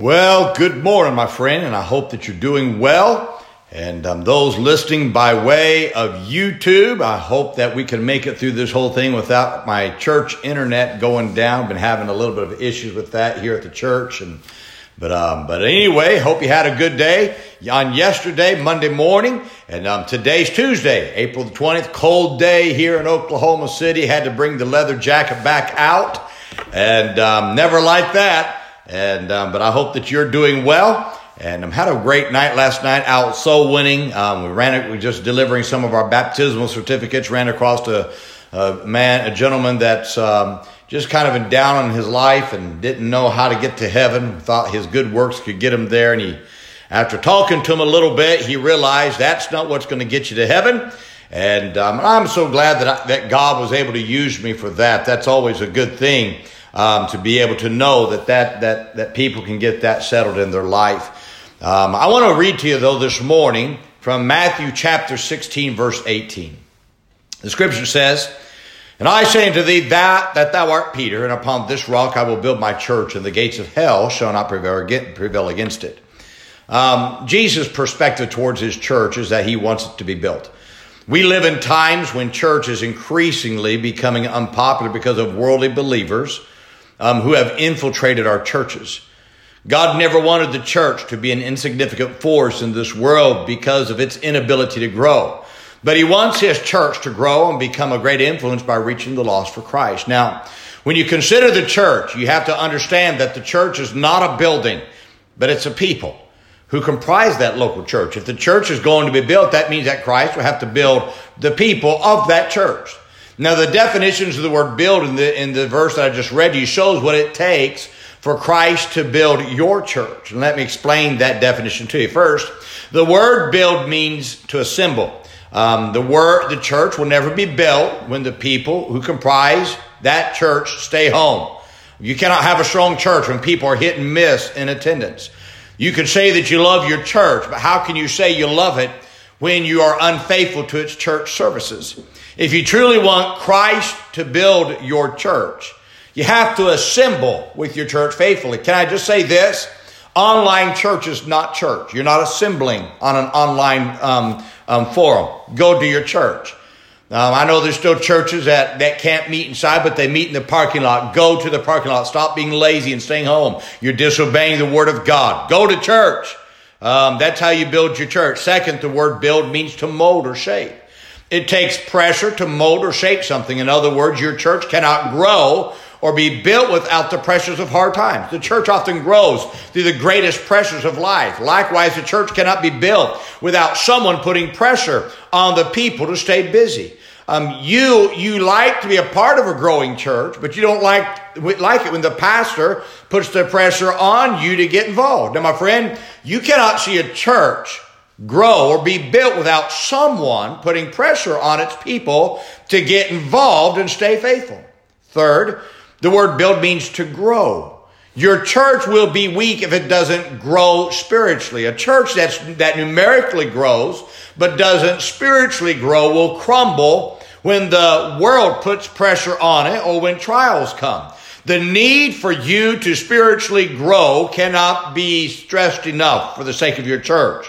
Well, good morning, my friend, and I hope that you're doing well. And um, those listening by way of YouTube, I hope that we can make it through this whole thing without my church internet going down. I've Been having a little bit of issues with that here at the church, and but um, but anyway, hope you had a good day on yesterday, Monday morning, and um, today's Tuesday, April the twentieth, cold day here in Oklahoma City. Had to bring the leather jacket back out, and um, never like that. And um, but I hope that you're doing well. And I um, had a great night last night out soul winning. Um, we ran it we just delivering some of our baptismal certificates. Ran across a, a man, a gentleman that's um, just kind of down on his life and didn't know how to get to heaven. Thought his good works could get him there, and he, after talking to him a little bit, he realized that's not what's going to get you to heaven. And um, I'm so glad that I, that God was able to use me for that. That's always a good thing um, to be able to know that, that, that, that people can get that settled in their life. Um, I want to read to you, though, this morning from Matthew chapter 16, verse 18. The scripture says, And I say unto thee that, that thou art Peter, and upon this rock I will build my church, and the gates of hell shall not prevail against it. Um, Jesus' perspective towards his church is that he wants it to be built. We live in times when church is increasingly becoming unpopular because of worldly believers um, who have infiltrated our churches. God never wanted the church to be an insignificant force in this world because of its inability to grow. But he wants his church to grow and become a great influence by reaching the lost for Christ. Now, when you consider the church, you have to understand that the church is not a building, but it's a people who comprise that local church. If the church is going to be built, that means that Christ will have to build the people of that church. Now, the definitions of the word build in the, in the verse that I just read you shows what it takes for Christ to build your church. And let me explain that definition to you. First, the word build means to assemble. Um, the word, the church will never be built when the people who comprise that church stay home. You cannot have a strong church when people are hit and miss in attendance. You can say that you love your church, but how can you say you love it when you are unfaithful to its church services? If you truly want Christ to build your church, you have to assemble with your church faithfully. Can I just say this? Online church is not church. You're not assembling on an online um, um, forum. Go to your church. Um, I know there's still churches that, that can't meet inside, but they meet in the parking lot. Go to the parking lot. Stop being lazy and staying home. You're disobeying the word of God. Go to church. Um, that's how you build your church. Second, the word build means to mold or shape. It takes pressure to mold or shape something. In other words, your church cannot grow or be built without the pressures of hard times. The church often grows through the greatest pressures of life. Likewise, the church cannot be built without someone putting pressure on the people to stay busy. Um, you you like to be a part of a growing church, but you don't like like it when the pastor puts the pressure on you to get involved. Now, my friend, you cannot see a church grow or be built without someone putting pressure on its people to get involved and stay faithful. Third, the word build means to grow. Your church will be weak if it doesn't grow spiritually. A church that's, that numerically grows but doesn't spiritually grow will crumble when the world puts pressure on it or when trials come. The need for you to spiritually grow cannot be stressed enough for the sake of your church.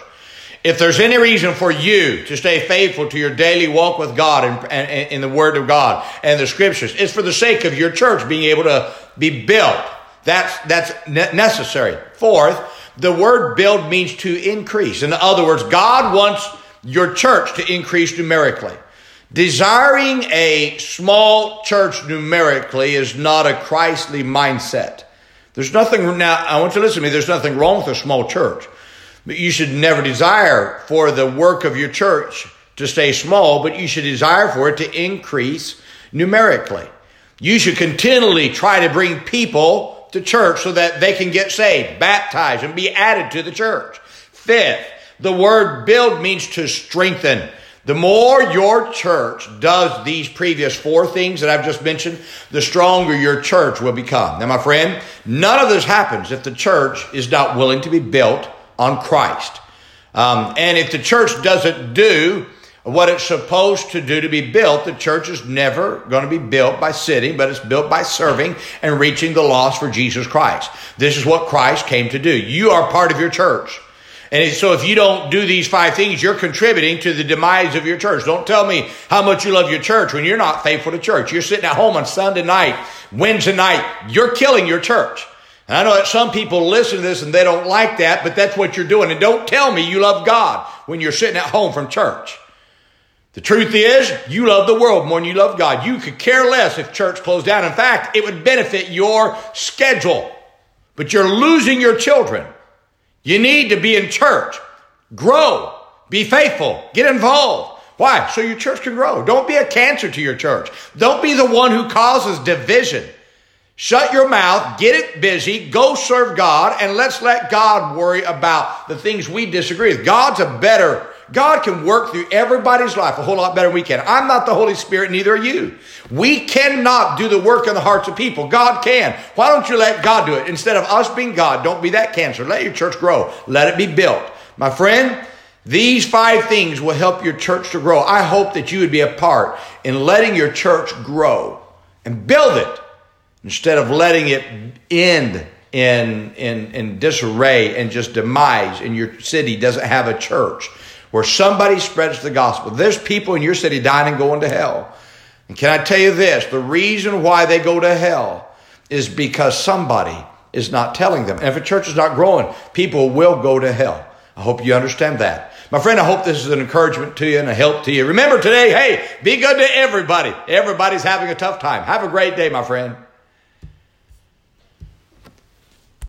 If there's any reason for you to stay faithful to your daily walk with God and in the Word of God and the Scriptures, it's for the sake of your church being able to be built. That's, that's necessary. Fourth, the word build means to increase. In other words, God wants your church to increase numerically. Desiring a small church numerically is not a Christly mindset. There's nothing now, I want you to listen to me, there's nothing wrong with a small church. But you should never desire for the work of your church to stay small, but you should desire for it to increase numerically. You should continually try to bring people to church so that they can get saved, baptized, and be added to the church. Fifth, the word build means to strengthen. The more your church does these previous four things that I've just mentioned, the stronger your church will become. Now, my friend, none of this happens if the church is not willing to be built on Christ. Um, and if the church doesn't do what it's supposed to do to be built. The church is never going to be built by sitting, but it's built by serving and reaching the lost for Jesus Christ. This is what Christ came to do. You are part of your church. And so if you don't do these five things, you're contributing to the demise of your church. Don't tell me how much you love your church when you're not faithful to church. You're sitting at home on Sunday night, Wednesday night. You're killing your church. And I know that some people listen to this and they don't like that, but that's what you're doing. And don't tell me you love God when you're sitting at home from church. The truth is, you love the world more than you love God. You could care less if church closed down. In fact, it would benefit your schedule. But you're losing your children. You need to be in church. Grow. Be faithful. Get involved. Why? So your church can grow. Don't be a cancer to your church. Don't be the one who causes division. Shut your mouth, get it busy, go serve God, and let's let God worry about the things we disagree with. God's a better, God can work through everybody's life a whole lot better than we can. I'm not the Holy Spirit, neither are you. We cannot do the work in the hearts of people. God can. Why don't you let God do it? Instead of us being God, don't be that cancer. Let your church grow. Let it be built. My friend, these five things will help your church to grow. I hope that you would be a part in letting your church grow and build it instead of letting it end in, in, in disarray and just demise and your city doesn't have a church where somebody spreads the gospel. There's people in your city dying and going to hell. And can I tell you this? The reason why they go to hell is because somebody is not telling them. And if a church is not growing, people will go to hell. I hope you understand that. My friend, I hope this is an encouragement to you and a help to you. Remember today, hey, be good to everybody. Everybody's having a tough time. Have a great day, my friend.